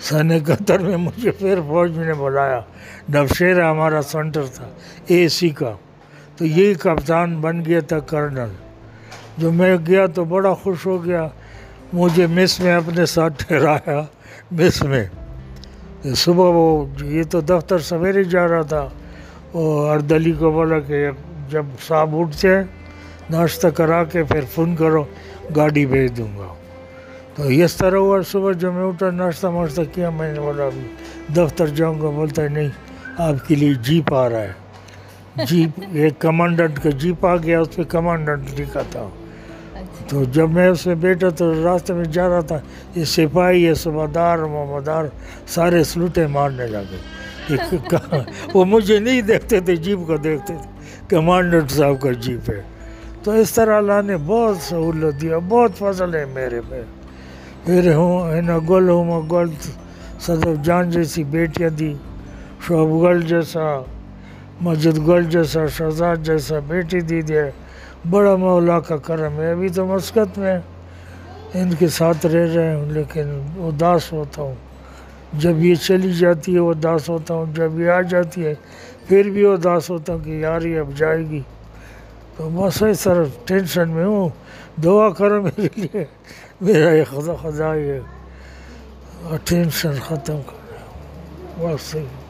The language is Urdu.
سن قطر میں مجھے پھر فوج میں نے بلایا۔ نوشیر ہمارا سینٹر تھا، اے سی کا۔ تو یہی کپتان بن گیا تھا کرنل۔ جو میں گیا تو بڑا خوش ہو گیا۔ مجھے مس میں اپنے ساتھ ٹھہرایا، مس میں۔ صبح وہ یہ تو دفتر سویرے جا رہا تھا۔ وہ اردلی کو بولا کہ جب صاحب اٹھتے ہیں، ناشتہ کرا کے پھر فون کرو، گاڑی بھیج دوں گا۔ تو اس طرح ہوا صبح جب میں اٹھا ناشتہ واشتہ کیا میں نے بولا دفتر جاؤں گا بولتا ہے نہیں آپ کے لیے جیپ آ رہا ہے جیپ ایک کمانڈنٹ کا جیپ آ گیا اس پہ کمانڈنٹ لکھا تھا تو جب میں اس میں بیٹھا تو راستے میں جا رہا تھا یہ سپاہی یہ صبح محمدار سارے سلوٹے مارنے لگے وہ مجھے نہیں دیکھتے تھے جیپ کو دیکھتے تھے کمانڈنٹ صاحب کا جیپ ہے تو اس طرح اللہ نے بہت سہولت دیا بہت فضل ہے میرے پہ پھر ہوں ہے نا گل ہوں گل صدف جان جیسی بیٹیاں دی شعب گل جیسا مسجد گل جیسا شہزاد جیسا بیٹی دی دے بڑا مولا کا کرم ہے ابھی تو مسکت میں ان کے ساتھ رہ رہے ہوں لیکن اداس ہوتا ہوں جب یہ چلی جاتی ہے اداس ہوتا ہوں جب یہ آ جاتی ہے پھر بھی اداس ہوتا ہوں کہ یار یہ اب جائے گی تو بس اس طرح ٹینشن میں ہوں۔ دعا کرو میرے لیے۔ میرا یہ خدا خدا یہ ٹینشن ختم کر بس صحیح۔